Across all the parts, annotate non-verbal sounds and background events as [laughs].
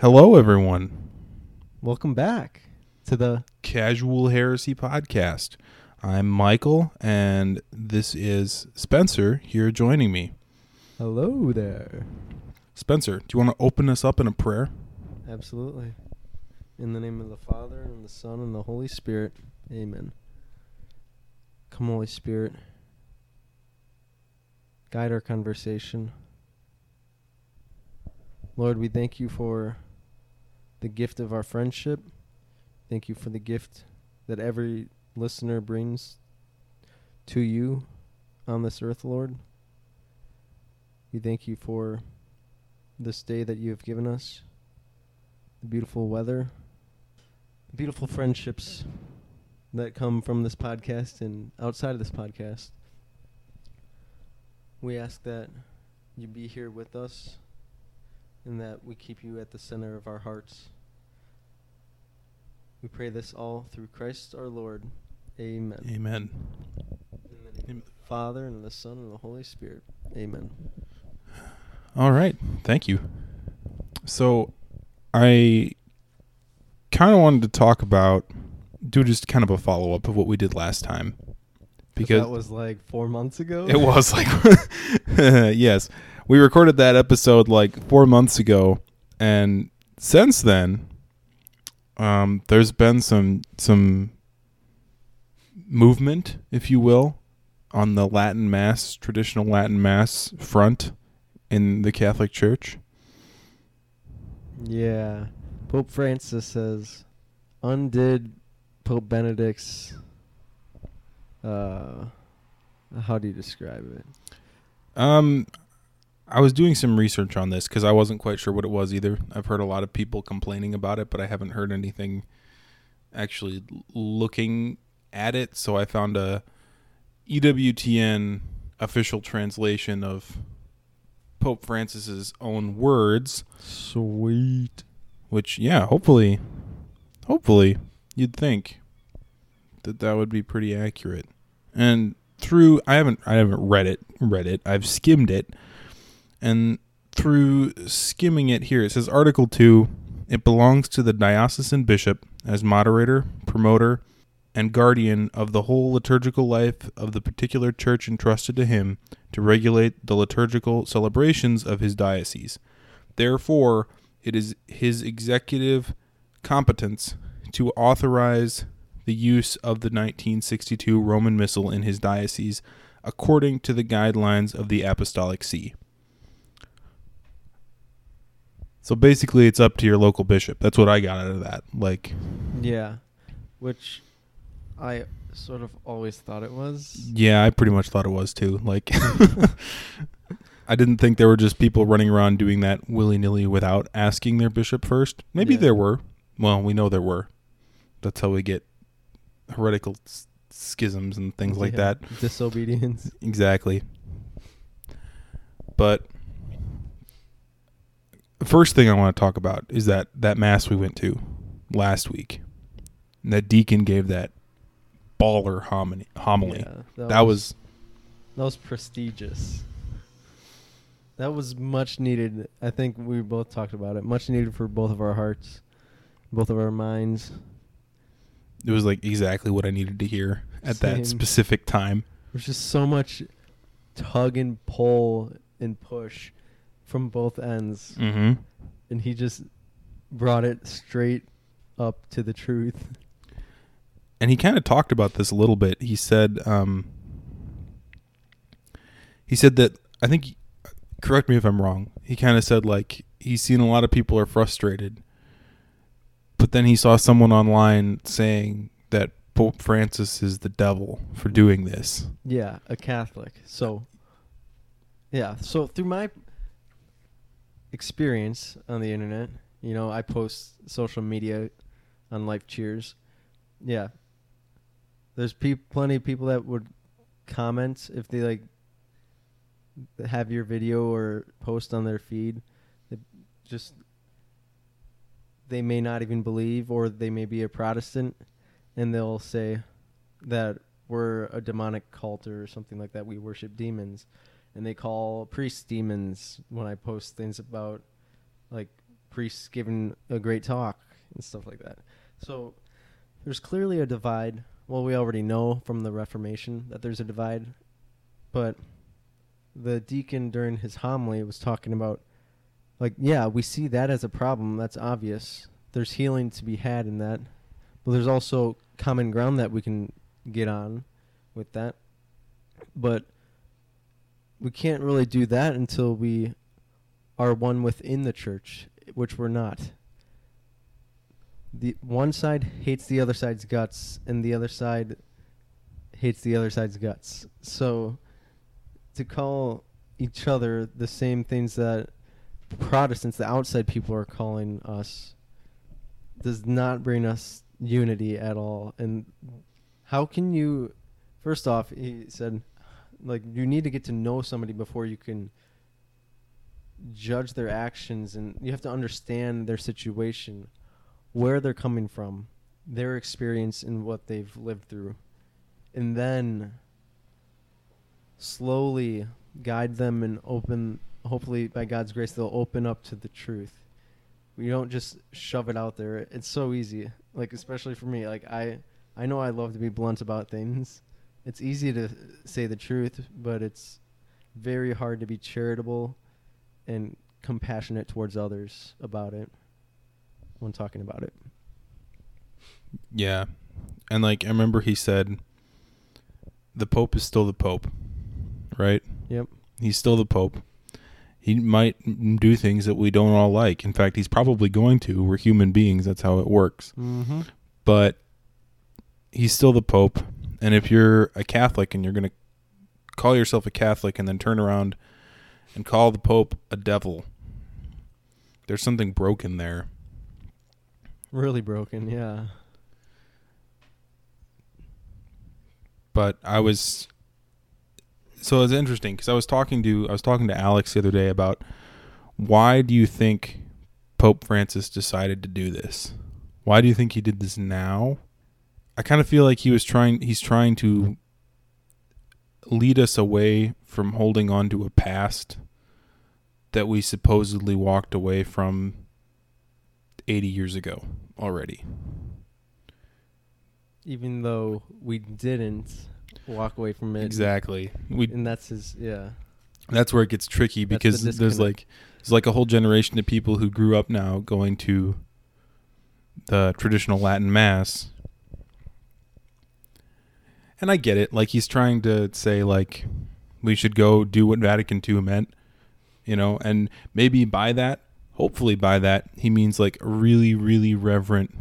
Hello, everyone. Welcome back to the Casual Heresy Podcast. I'm Michael, and this is Spencer here joining me. Hello there. Spencer, do you want to open us up in a prayer? Absolutely. In the name of the Father, and the Son, and the Holy Spirit. Amen. Come, Holy Spirit. Guide our conversation. Lord, we thank you for the gift of our friendship. Thank you for the gift that every listener brings to you on this earth, Lord. We thank you for this day that you have given us, the beautiful weather, the beautiful friendships that come from this podcast and outside of this podcast. We ask that you be here with us and that we keep you at the center of our hearts. We pray this all through Christ our Lord. Amen. Amen. In the name of the Father and the Son and the Holy Spirit. Amen. All right. Thank you. So, I kind of wanted to talk about, do just kind of a follow up of what we did last time. Because that was like four months ago. It was like, [laughs] yes, we recorded that episode like four months ago, and since then, um, there's been some some movement, if you will, on the Latin Mass, traditional Latin Mass front in the Catholic Church. Yeah. Pope Francis has undid Pope Benedict's uh how do you describe it? Um, I was doing some research on this because I wasn't quite sure what it was either. I've heard a lot of people complaining about it, but I haven't heard anything actually looking at it. So I found a EWTN official translation of Pope Francis's own words, Sweet. which yeah, hopefully, hopefully you'd think that that would be pretty accurate. And through I haven't I haven't read it read it I've skimmed it and through skimming it here it says article 2 it belongs to the diocesan bishop as moderator promoter and guardian of the whole liturgical life of the particular church entrusted to him to regulate the liturgical celebrations of his diocese therefore it is his executive competence to authorize the use of the 1962 Roman Missal in his diocese according to the guidelines of the Apostolic See. So basically, it's up to your local bishop. That's what I got out of that. Like, Yeah. Which I sort of always thought it was. yeah, I pretty much thought it was too. Like, [laughs] I didn't think there were just people running around doing that willy nilly without asking their bishop first. Maybe Yeah. there were. Well, we know there were. That's how we get heretical schisms and things like that. Disobedience. Exactly. But first thing I want to talk about is that that mass we went to last week. And that deacon gave that baller homily. homily. Yeah, that was that was prestigious. That was much needed. I think we both talked about it. Much needed for both of our hearts, both of our minds. it was like exactly what I needed to hear at Same. that specific time. There's just so much tug and pull and push from both ends, Mm-hmm. and he just brought it straight up to the truth. and he kind of talked about this a little bit. He said, um, he said that I think, correct me if I'm wrong. He kind of said like he's seen a lot of people are frustrated, but then he saw someone online saying that Pope Francis is the devil for doing this. Yeah, a Catholic. So, yeah. So through my experience on the internet, you know, I post social media on Life Cheers. Yeah, there's pe- plenty of people that would comment if they like have your video or post on their feed. That just they may not even believe, or they may be a Protestant, and they'll say that we're a demonic cult or something like that. We worship demons, and they call priests demons when I post things about like priests giving a great talk and stuff like that. So there's clearly a divide. Well, we already know from the Reformation that there's a divide, but the deacon during his homily was talking about like yeah, we see that as a problem. That's obvious. There's healing to be had in that. But there's also common ground that we can get on with that. But we can't really do that until we are one within the church, which we're not. The one side hates the other side's guts and the other side hates the other side's guts. So to call each other the same things that Protestants, the outside people are calling us does not bring us unity at all. And how can you first off, he said like you need to get to know somebody before you can judge their actions and you have to understand their situation, where they're coming from, their experience and what they've lived through. And then slowly guide them and open hopefully by God's grace they'll open up to the truth. We don't just shove it out there. It's so easy. Like especially for me, like I I know I love to be blunt about things. It's easy to say the truth, but it's very hard to be charitable and compassionate towards others about it when talking about it. Yeah. And like I remember he said the pope is still the pope, right? Yep. He's still the pope. He might do things that we don't all like. In fact, he's probably going to. We're human beings. That's how it works. Mm-hmm. But he's still the pope. And if you're a Catholic and you're going to call yourself a Catholic and then turn around and call the pope a devil, there's something broken there. Really broken, yeah. but I was so it's interesting because I was talking to I was talking to Alex the other day about why do you think Pope Francis decided to do this? Why do you think he did this now? I kind of feel like he was trying he's trying to lead us away from holding on to a past that we supposedly walked away from 80 years ago already. Even though we didn't walk away from it. Exactly. We And that's his yeah. that's where it gets tricky That's the because there's like there's like a whole generation of people who grew up now going to the traditional Latin mass. And I get it. Like he's trying to say like we should go do what Vatican II meant, you know, and maybe by that, hopefully by that, he means like really really reverent,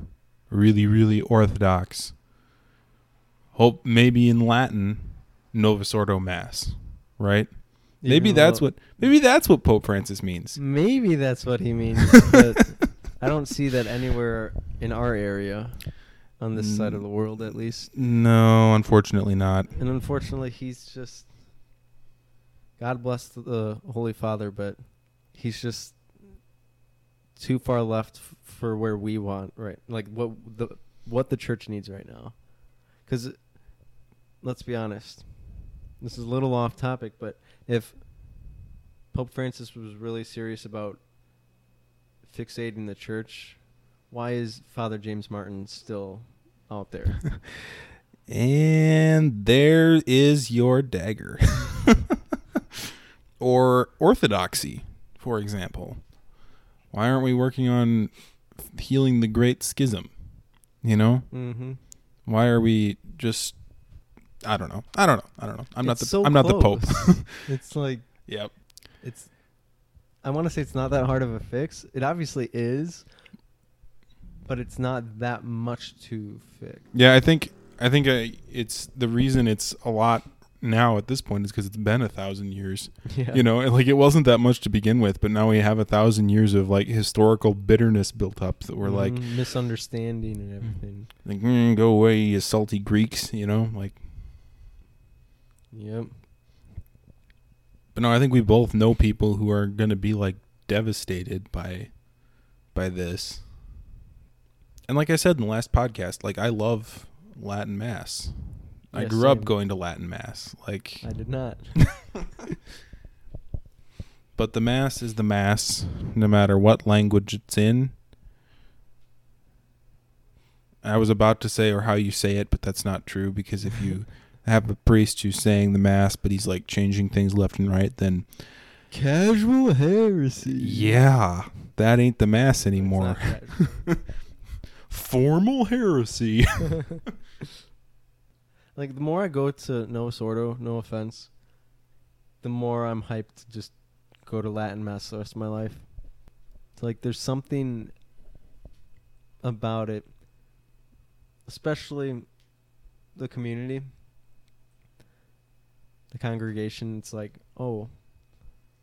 really really orthodox. Hope maybe in Latin, Novus Ordo Mass, right? Maybe Even that's what maybe that's what Pope Francis means. Maybe that's what he means. but [laughs] I don't see that anywhere in our area, on this side of the world at least. No, unfortunately not. And unfortunately, he's just. God bless the Holy Father, but he's just too far left f- for where we want right, like what the what the church needs right now. Because let's be honest, this is a little off topic, but if Pope Francis was really serious about fixating the church, why is Father James Martin still out there? [laughs] And there is your dagger. [laughs] or orthodoxy, for example. Why aren't we working on healing the great schism? You know? mm-hmm. Why are we just I don't know. I don't know. I don't know. I'm not the so I'm not the pope. close. [laughs] it's like yep. it's I want to say it's not that hard of a fix. It obviously is, but it's not that much to fix. Yeah, I think I think uh, it's the reason it's a lot now at this point is because it's been a thousand years. [laughs] Yeah. You know, and, like it wasn't that much to begin with, but now we have a thousand years of like historical bitterness built up that we're like, Mhm, misunderstanding and everything. like mm, go away, you salty Greeks. You know, like. Yep. But no, I think we both know people who are gonna be like devastated by, by this. And like I said in the last podcast, like I love Latin mass. I grew up going to Latin mass. Like I did not. [laughs] but the mass is the mass, no matter what language it's in. I was about to say or how you say it, but that's not true because if you [laughs] have a priest who's saying the mass, but he's like changing things left and right, then Casual heresy. yeah, that ain't the mass anymore. [laughs] Formal heresy. [laughs] [laughs] like the more I go to Novus Ordo, no offense, the more I'm hyped to just go to Latin mass the rest of my life. It's like there's something about it, especially the community, the congregation. It's like, oh,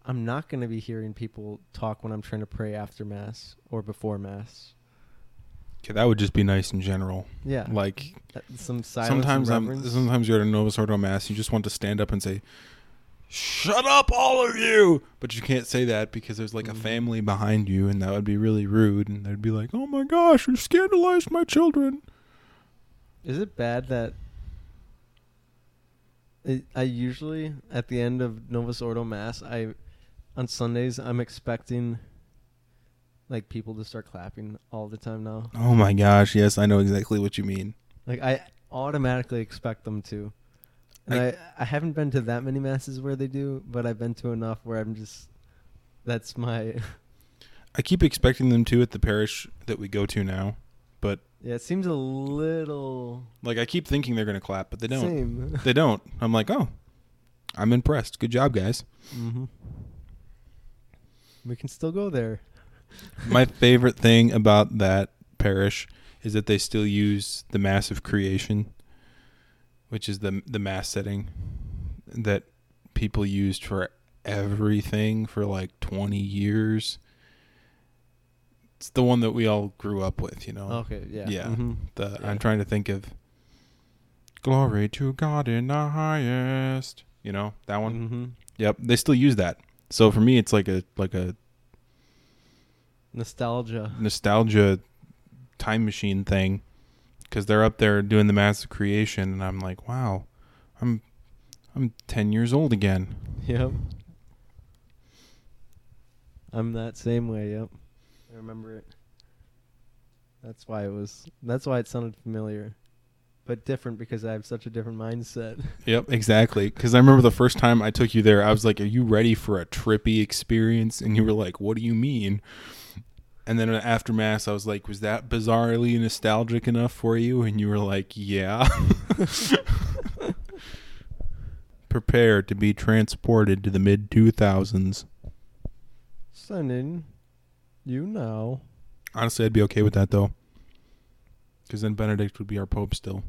I'm not going to be hearing people talk when I'm trying to pray after mass or before mass. Okay, that would just be nice in general. Yeah, Like uh, some silence. sometimes I'm sometimes you're at a Novus Ordo mass, you just want to stand up and say, "Shut up, all of you!" But you can't say that because there's like a Mhm. family behind you, and that would be really rude. And they'd be like, "Oh my gosh, you scandalized my children." Is it bad that it, I usually at the end of Novus Ordo Mass, I on Sundays I'm expecting like people to start clapping all the time now. Oh my gosh, yes, I know exactly what you mean. Like I automatically expect them to. And I, I, haven't been to that many masses where they do, but I've been to enough where I'm just that's my I keep expecting them to at the parish that we go to now, but yeah, it seems a little like I keep thinking they're gonna clap, but they don't. same. [laughs] They don't. I'm like, oh, I'm impressed. Good job, guys. mm-hmm. We can still go there. My favorite thing about that parish is that they still use the mass of creation, which is the the mass setting that people used for everything for like 20 years. It's the one that we all grew up with, you know. Okay, yeah. Yeah. hmm The Yeah. I'm trying to think of glory to God in the highest. You know, that one. Mm-hmm. Yep, they still use that. So for me it's like a like a Nostalgia. nostalgia time machine thing because they're up there doing the mass of creation and i'm like wow i'm i'm 10 years old again Yep. I'm that same way. Yep. I remember it. That's why it was. That's why it sounded familiar, but different because I have such a different mindset. [laughs] yep exactly because i remember the first time i took you there i was like are you ready for a trippy experience and you were like what do you mean and then after mass i was like was that bizarrely nostalgic enough for you and you were like yeah [laughs] prepare to be transported to the mid 2000s Sending you now. Honestly, I'd be okay with that though, because then Benedict would be our pope still.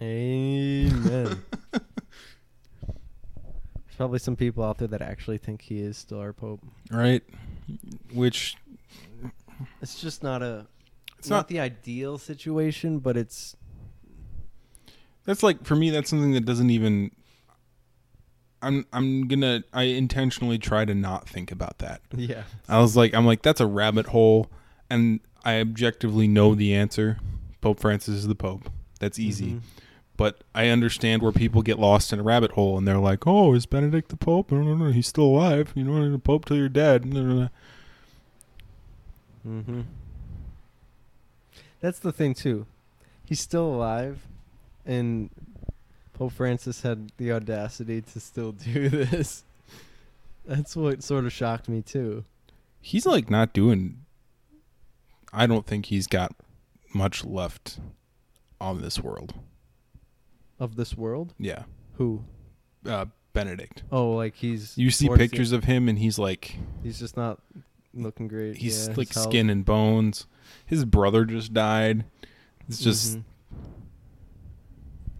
Amen. [laughs] There's probably some people out there that actually think he is still our pope. Right? Which It's just not a. it's not not. the ideal situation, but it's That's like for me. That's something that doesn't even. I'm I'm gonna. I intentionally try to not think about that. yeah. I was like, I'm like, that's a rabbit hole, and I objectively know the answer. Pope Francis is the Pope. That's easy. Mhm. But I understand where people get lost in a rabbit hole, and they're like, "Oh, is Benedict the Pope? No, no, no, he's still alive. You know, the Pope till you're dead." No, no, no. Mm-hmm. That's the thing too. He's still alive, and Pope Francis had the audacity to still [laughs] do this. That's what sort of shocked me too. he's like not doing I don't think he's got much left on this world. Of this world, Yeah. who? Uh Benedict. Oh, like he's. You see towards the- pictures of him and he's like he's just not looking great. he's yeah, like skin and bones. His brother just died. It's just Mhm.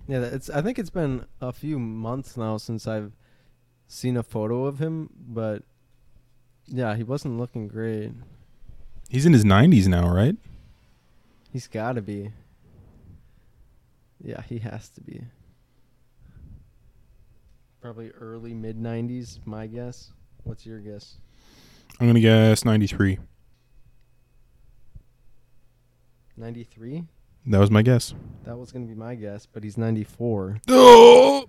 Yeah, it's. I think it's been a few months now since I've seen a photo of him, but yeah, he wasn't looking great. he's in his 90s now, right? He's got to be. Yeah, he has to be. Probably early mid 90s, my guess. What's your guess? I'm going to guess 93. 93? That was my guess. That was going to be my guess, but he's 94. [gasps] Oh!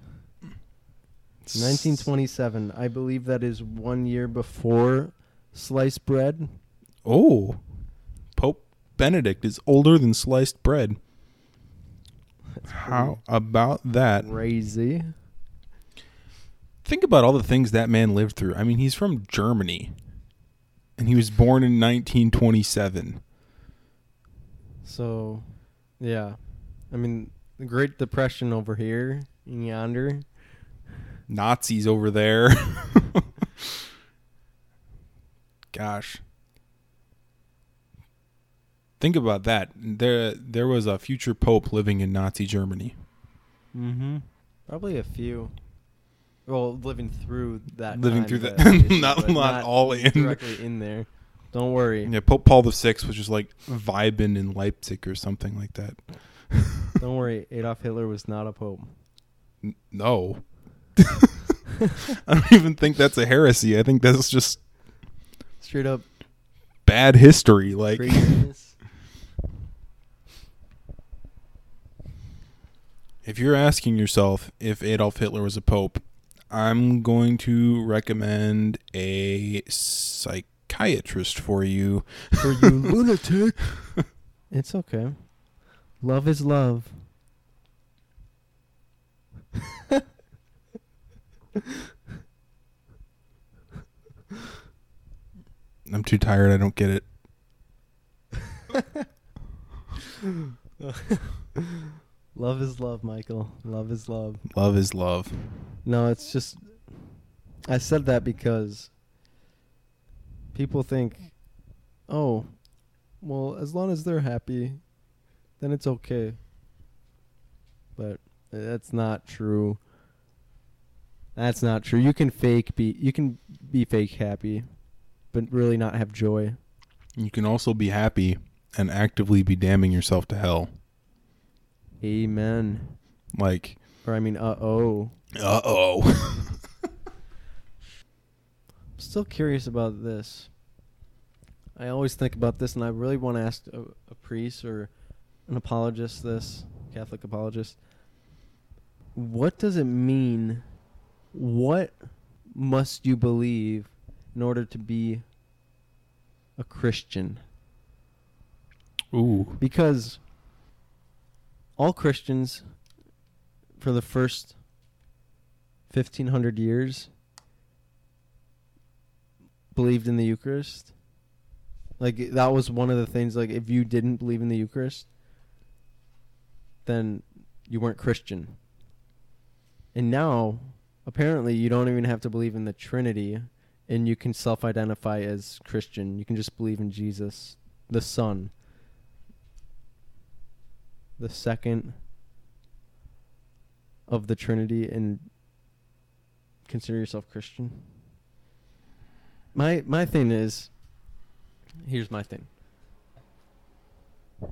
1927. I believe that is one year before sliced bread. Oh, Pope Benedict is older than sliced bread. That's How about that? crazy? Think about all the things that man lived through. I mean, he's from Germany, and he was born in 1927. So, yeah. I mean, the Great Depression over here in yonder. Nazis over there. [laughs] Gosh. Think about that. There there was a future pope living in Nazi Germany. Mm-hmm. Probably a few. Well, living through that. Living through that- the [laughs] issue, not- but not all in. directly in there. Don't worry. Yeah, Pope Paul VI was just like vibing in Leipzig or something like that. [laughs] Don't worry. Adolf Hitler was not a pope. N- No. [laughs] I don't even think that's a heresy. I think that's just Straight up bad history. Like. If you're asking yourself if Adolf Hitler was a pope, I'm going to recommend a psychiatrist for you. For you [laughs] lunatic. It's okay. Love is love. I'm too tired. I don't get it. [laughs] Love is love, Michael. Love is love. Love is love. No, it's just I said that because people think, "Oh, well, as long as they're happy, then it's okay." But that's not true. That's not true. You can fake be you can be fake happy, but really not have joy. You can also be happy and actively be damning yourself to hell. Amen. Like, Or I mean, uh-oh. uh oh. [laughs] I'm still curious about this. I always think about this, and I really want to ask a, a priest or an apologist this, Catholic apologist. What does it mean? What must you believe in order to be a Christian? Ooh. Because all Christians, for the first 1500 years, believed in the Eucharist. Like, that was one of the things, like, if you didn't believe in the Eucharist, then you weren't Christian. And now, apparently, you don't even have to believe in the Trinity, and you can self identify as Christian. You can just believe in Jesus, the Son the second of the Trinity and consider yourself Christian? My my thing is here's my thing.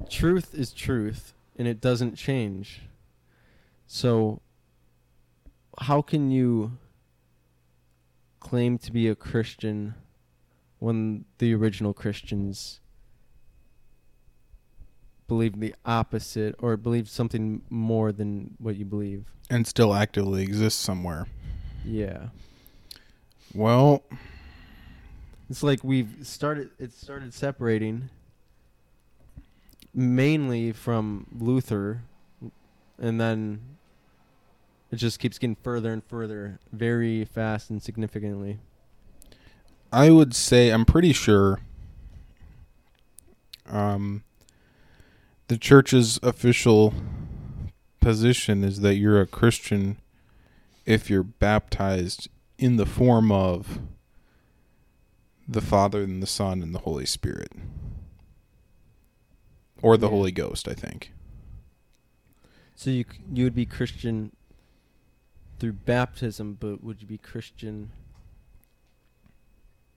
Truth is truth and it doesn't change. So how can you claim to be a Christian when the original Christians believe the opposite or believe something more than what you believe. And still actively exists somewhere. Yeah. Well, It's like we've started it started separating mainly from Luther and then it just keeps getting further and further very fast and significantly. I would say I'm pretty sure um the church's official position is that you're a Christian if you're baptized in the form of the Father and the Son and the Holy Spirit. Or the Yeah. Holy Ghost, I think. So you you would be Christian through baptism, but would you be Christian?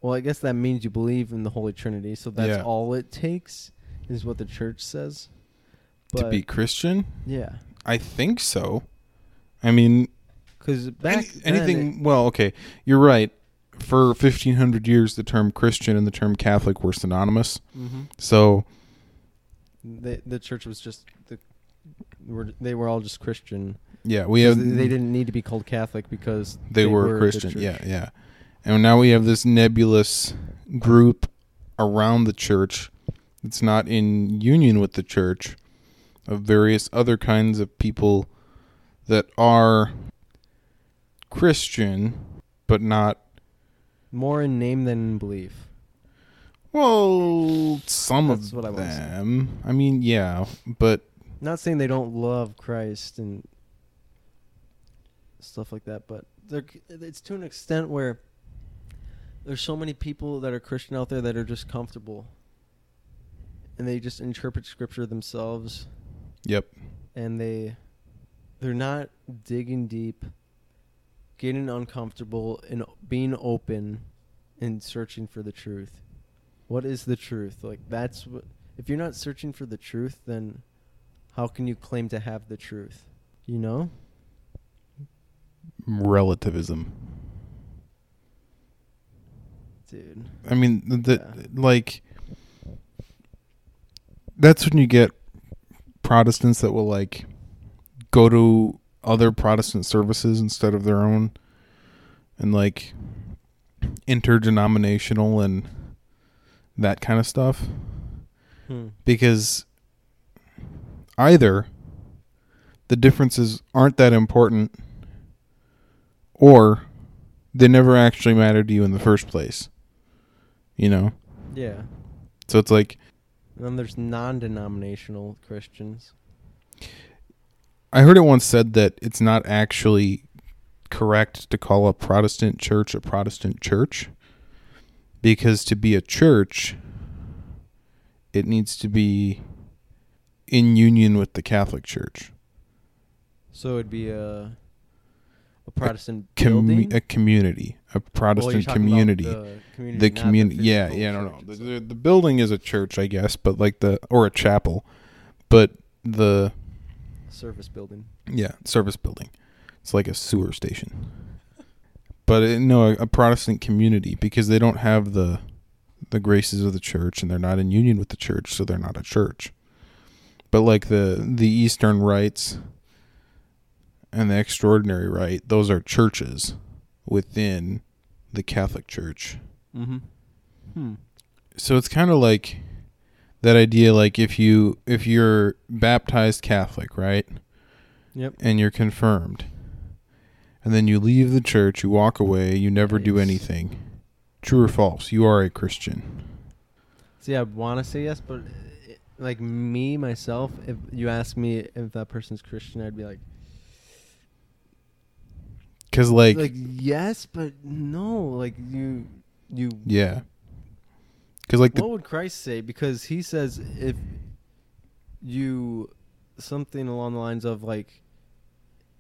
Well, I guess that means you believe in the Holy Trinity, so that's Yeah. all it takes, is what the church says. To be Christian? yeah, I think so. I mean, because back Any- anything well okay you're right for 1500 years the term christian and the term catholic were synonymous it- mhm. so the the church was just the were they were all just Christian, Yeah, we have. they didn't need to be called Catholic because They, were, the Christian. Yeah, yeah. And now we have this nebulous group around the church that's not in union with the church of various other kinds of people that are Christian but not More in name than in belief. well some That's of what I wanna say. them. I mean, yeah, but Not saying they don't love Christ and stuff like that, but they're, it's to an extent where there's so many people that are Christian out there that are just comfortable, and they just interpret Scripture themselves, yep. and they they're not digging deep, getting uncomfortable, and being open, and searching for the truth. What is the truth? Like that's what. If you're not searching for the truth, then how can you claim to have the truth? You know? Relativism. Dude. I mean, the Yeah. like that's when you get Protestants that will like go to other Protestant services instead of their own, and like interdenominational and that kind of stuff. Hmm. Because either the differences aren't that important, or they never actually mattered to you in the first place. You know? Yeah. So it's like And then there's non-denominational Christians. I heard it once said that it's not actually correct to call a Protestant church a Protestant church because to be a church it needs to be in union with the Catholic Church. So it'd be a a Protestant Com- building. a community, a Protestant about community. The community. the community yeah physical yeah no no the, the, the building is a church i guess but like the or a chapel but the service building. yeah service building it's like a sewer station but it, no a, a protestant community because they don't have the the graces of the church and they're not in union with the church so they're not a church but like the the eastern rites and the extraordinary rite those are churches within the catholic church. Mm-hmm. Hmm. so it's kind of like that idea like if you if you're baptized catholic right? Yep. and you're confirmed. And then you leave the church you walk away you never do anything. True or false? You are a christian. See, I want to say yes, but uh, like me myself, if you ask me if that person's Christian, I'd be like, because like, like yes, but no. Like you, you. yeah because like what would Christ say? Because he says if you something along the lines of like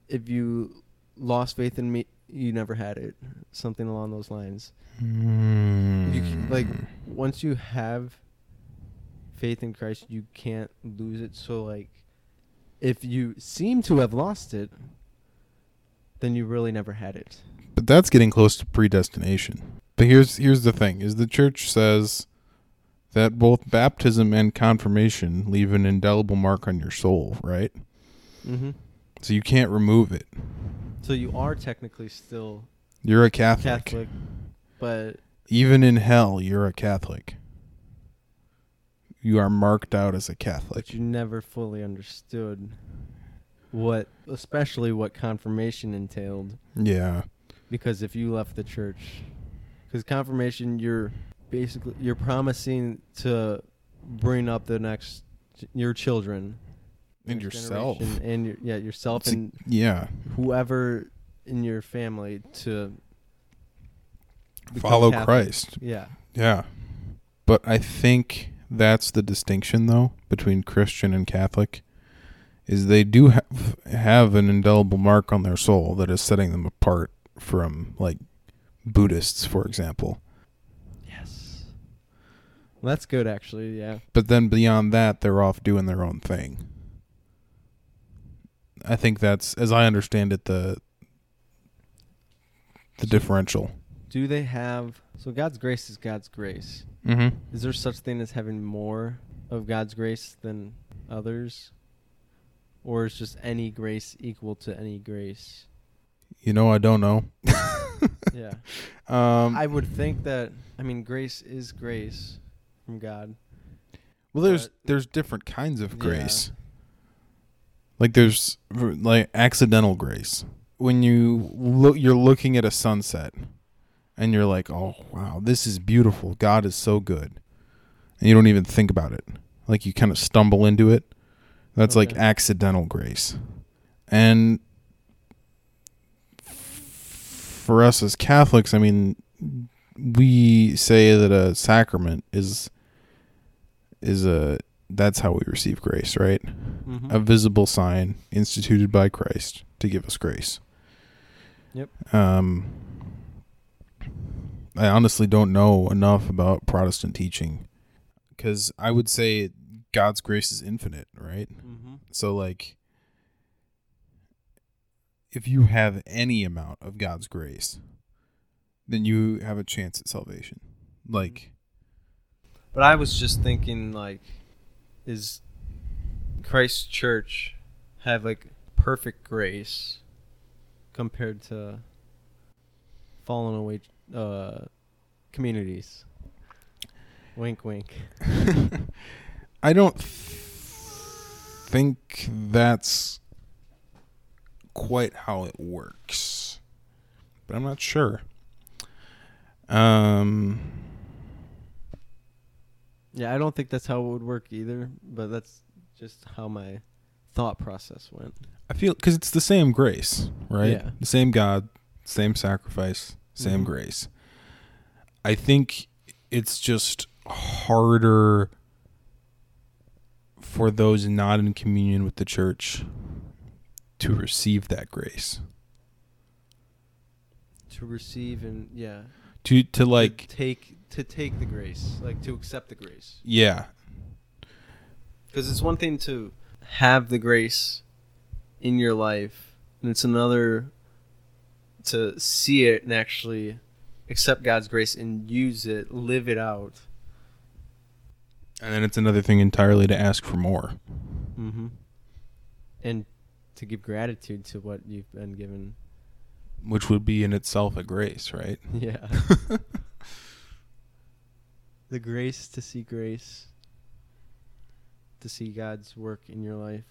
if you lost faith in me, you never had it. Something along those lines. You c- like Mm. once you have faith in Christ, you can't lose it. So like if you seem to have lost it, then you really never had it. but that's getting close to predestination but here's here's the thing is the church says that both baptism and confirmation leave an indelible mark on your soul right Mm-hmm. so you can't remove it So you are technically still you're a catholic. Catholic, but Even in hell, you're a Catholic. You are marked out as a Catholic. but you never fully understood what, especially what confirmation entailed. Yeah. Because if you left the church, because confirmation, you're basically you're promising to bring up the next your children And yourself. and your, yeah yourself To- and Yeah. whoever in your family to Follow Catholic. Christ. Yeah. Yeah. But I think that's the distinction though between Christian and Catholic is they do have have an indelible mark on their soul that is setting them apart from like Buddhists, for example. Yes. Well, that's good, actually. Yeah. But then beyond that, they're off doing their own thing. I think that's, as I understand it, the the differential. Do they have so God's grace is God's grace? Mm-hmm. Is there such thing as having more of God's grace than others? Or is just any grace equal to any grace? You know, I don't know. [laughs] Yeah. Um, I would think that I mean grace is grace from God. well, there's there's different kinds of Yeah. grace. Like there's like accidental grace. When you look, you're looking at a sunset, and you're like, "Oh wow, this is beautiful. God is so good," and you don't even think about it. Like you kind of stumble into it. That's like accidental grace, and for us as Catholics, I mean, we say that a sacrament is is a that's how we receive grace, right? Mhm. a visible sign instituted by Christ to give us grace. Yep. Um, I honestly don't know enough about Protestant teaching because I would say God's grace is infinite, right? Mhm. So, like, if you have any amount of God's grace, then you have a chance at salvation. Like, But I was just thinking like is Christ Church have like perfect grace compared to fallen away uh communities. Wink wink. [laughs] [laughs] I don't th- think that's quite how it works, but I'm not sure. Um, Yeah, I don't think that's how it would work either, but that's just how my thought process went. I feel because it's the same grace, right? Yeah. The same God, same sacrifice, same Mhm. grace. I think it's just harder for those not in communion with the church to receive that grace. To receive and yeah, To to to like take to take the grace, like to accept the grace. yeah, Because it's one thing to have the grace in your life, and it's another to see it and actually accept God's grace and use it, live it out. And then it's another thing entirely to ask for more. Mm-hmm. And to give gratitude to what you've been given. which would be in itself a grace, right? [laughs] Yeah. [laughs] the grace to see grace, to see God's work in your life.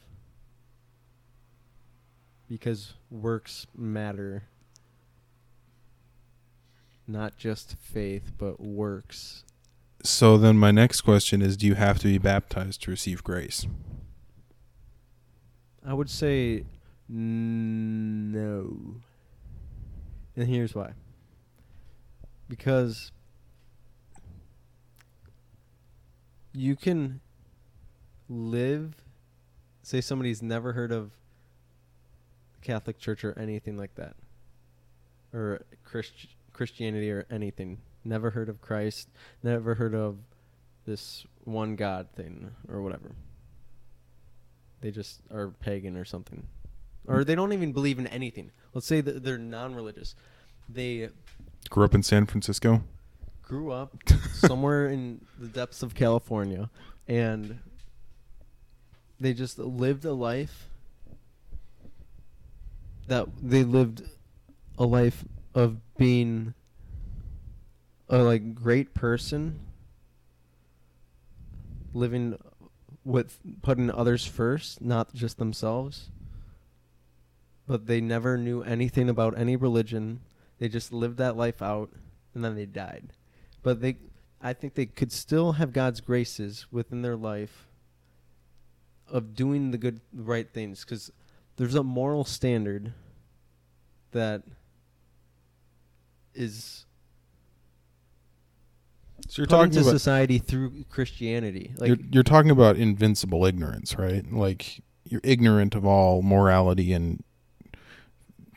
Because works matter. Not just faith, but works. So then my next question is do you have to be baptized to receive grace? I would say no. And here's why. Because you can live say somebody's never heard of Catholic Church or anything like that. Or Christ- Christianity or anything. Never heard of Christ, never heard of this one God thing or whatever. They just are pagan or something. Or they don't even believe in anything. Let's say that they're non religious. They Grew up in San Francisco? grew up [laughs] somewhere in the depths of California and they just lived a life that they lived a life of being a like great person living with putting others first not just themselves. But they never knew anything about any religion. They just lived that life out and then they died. But they i think they could still have god's graces within their life of doing the good right things. Because there's a moral standard that is So you're talking into society through christianity like you're, you're talking about invincible ignorance, right? Like you're ignorant of all morality and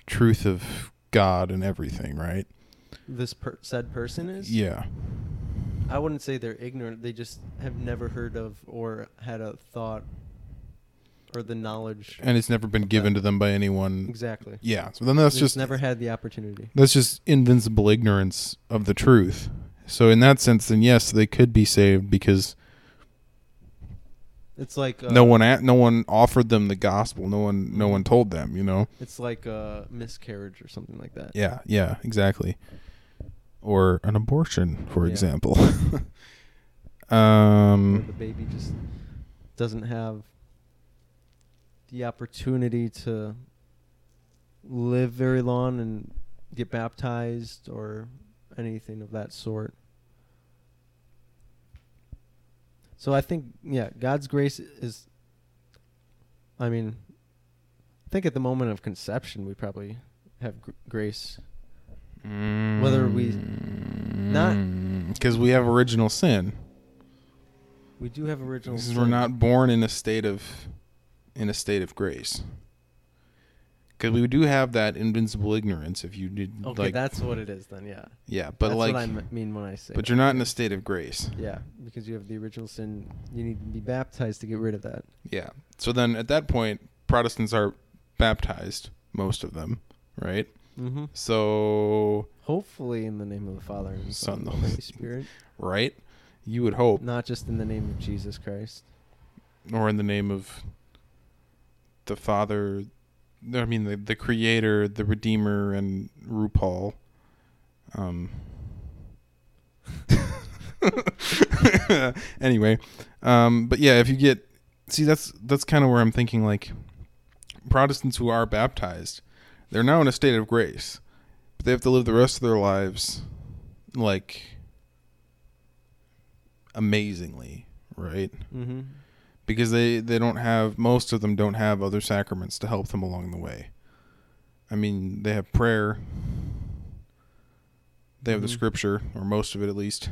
truth of God and everything, right? this per- said person is Yeah. i wouldn't say they're ignorant they just have never heard of or had a thought or the knowledge And it's never been given to them by anyone. exactly Yeah. So then that's just never had the opportunity that's just invincible ignorance of the truth. So in that sense, then yes, they could be saved because It's like uh, no one a- no one offered them the gospel. No one no one told them, you know. It's like a miscarriage or something like that. Yeah, yeah, exactly. Or an abortion, for Yeah. example. [laughs] Um the baby just doesn't have the opportunity to live very long and get baptized or anything of that sort. So I think yeah, God's grace is I mean I think at the moment of conception we probably have gr- grace. Whether we- not- mm, because we have original sin. We do have original Because we're not born in a state of in a state of grace. Because we do have that invincible ignorance. If you did Okay, like, that's what it is then, yeah. yeah, but That's like, what I m- mean when I say. but that. you're not in a state of grace. Yeah, because you have the original sin. You need to be baptized to get rid of that. Yeah. So then at that point, Protestants are baptized, most of them, right? Mm-hmm. So, Hopefully, in the name of the Father and the Son, and the Holy Spirit, [laughs] right? You would hope, not just in the name of Jesus Christ. or in the name of the Father, I mean the the Creator, the Redeemer, and RuPaul. Um. [laughs] anyway, um, but yeah, if you get see, that's that's kind of where I'm thinking like Protestants who are baptized, they're now in a state of grace, but they have to live the rest of their lives like amazingly, right? Mm-hmm. Because they they don't have most of them don't have other sacraments to help them along the way. I mean, they have prayer. They have the Mhm. scripture, or most of it at least.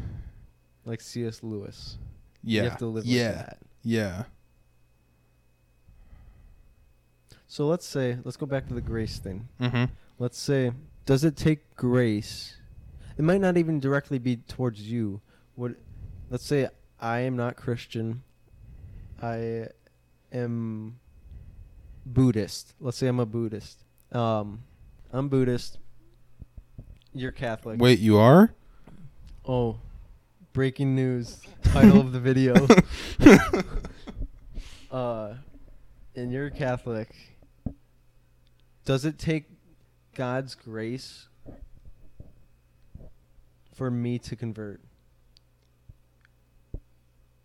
Like C.S. Lewis. Yeah, You have to live yeah, like that. yeah. So let's say, let's go back to the grace thing. Mm-hmm. Let's say, does it take grace? It might not even directly be towards you. What? Let's say I am not Christian. I am Buddhist. Let's say I'm a Buddhist. Um, I'm Buddhist. You're Catholic. Wait, you are? Oh, breaking news. Title of the video. [laughs] uh, and you're Catholic. Does it take God's grace for me to convert?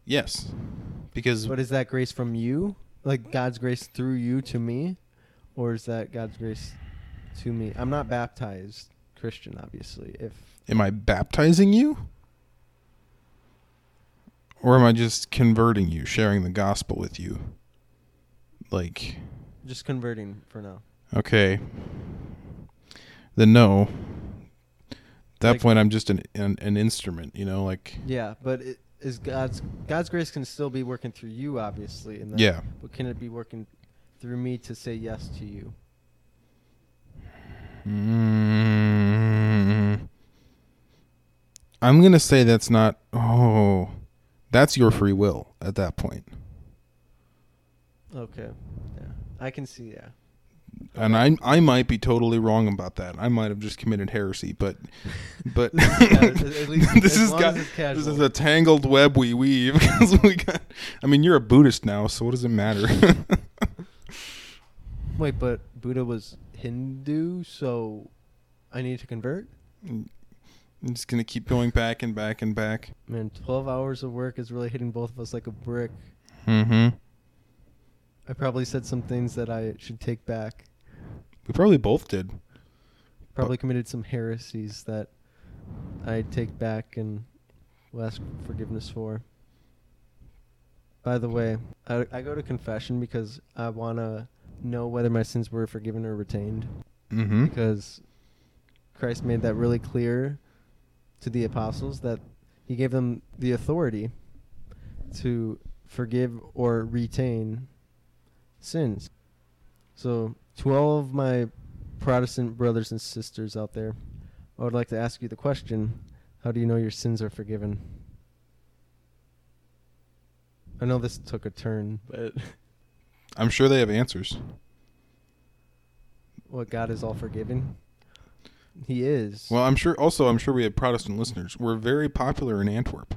yes, because But is that grace from you? Like God's grace through you to me? Or is that God's grace to me? I'm not baptized Christian, obviously. If am I baptizing you, or am I just converting you, sharing the gospel with you? Like, just converting for now. Okay. Then no. At that Like- point, I'm just an, an an instrument, you know, like Yeah, but it is God's God's grace can still be working through you, obviously, and then, yeah. But can it be working through me to say yes to you? Mm, I'm gonna say that's not. Oh, that's your free will at that point, Okay. Yeah, I can see. Yeah. And I I might be totally wrong about that. I might have just committed heresy, but but [laughs] [laughs] This is ca- at least- this is got this is a tangled web we weave [laughs] because we got. I mean, you're a Buddhist now, so what does it matter? Wait, but Buddha was Hindu, so I need to convert. I'm just gonna keep going back and back and back. Man, twelve hours of work is really hitting both of us like a brick. Mm-hmm. I probably said some things that I should take back. We probably both did. Probably committed some heresies that I take back and will ask forgiveness for. By the way, I, I go to confession because I want to know whether my sins were forgiven or retained. Mm-hmm. Because Christ made that really clear to the apostles that he gave them the authority to forgive or retain sins. So, to all of my Protestant brothers and sisters out there, I would like to ask you the question How do you know your sins are forgiven? I know this took a turn, but [laughs] I'm sure they have answers. what God is all forgiving? He is. Well, I'm sure. Also, I'm sure we have Protestant listeners. We're very popular in Antwerp,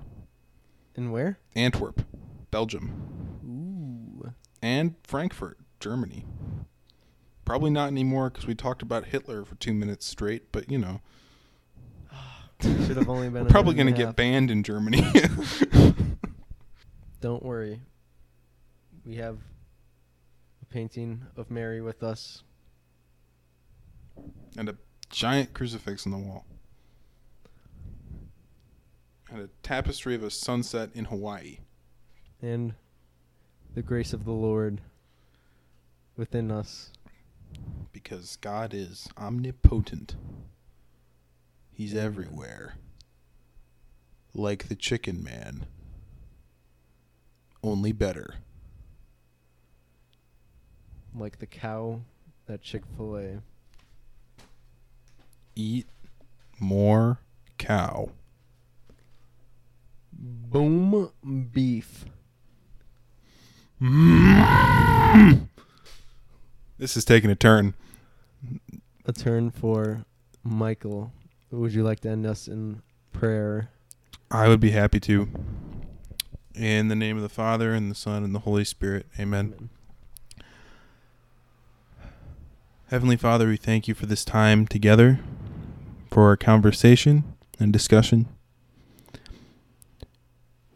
In where? Antwerp, Belgium. Ooh. And Frankfurt, Germany. Probably not anymore because we talked about Hitler for two minutes straight, but you know. [sighs] Should have only been. We're probably going to get banned in Germany. [laughs] Don't worry. We have a painting of Mary with us. and a giant crucifix on the wall. And a tapestry of a sunset in Hawaii. and the grace of the Lord within us. Because God is omnipotent. He's everywhere. Like the chicken man. Only better. Like the cow at Chick fil A. Eat more cow. Boom beef. Mm. This is taking a turn. A turn for Michael. Would you like to end us in prayer? I would be happy to. In the name of the Father, and the Son, and the Holy Spirit. Amen. Heavenly Father, we thank you for this time together, for our conversation and discussion.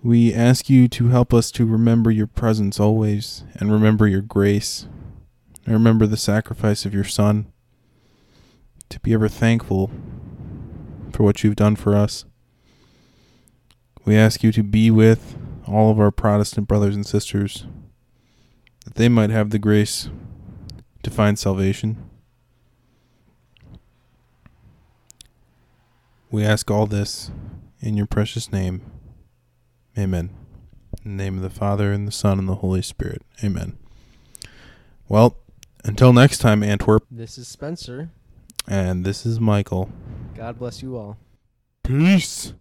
We ask you to help us to remember your presence always, and remember your grace, and remember the sacrifice of your Son, to be ever thankful for what you've done for us. We ask you to be with all of our Protestant brothers and sisters, that they might have the grace to find salvation. We ask all this in your precious name. Amen. In the name of the Father, and the Son, and the Holy Spirit. Amen. Well, until next time, Antwerp, This is Spencer. And this is Michael. God bless you all. Peace.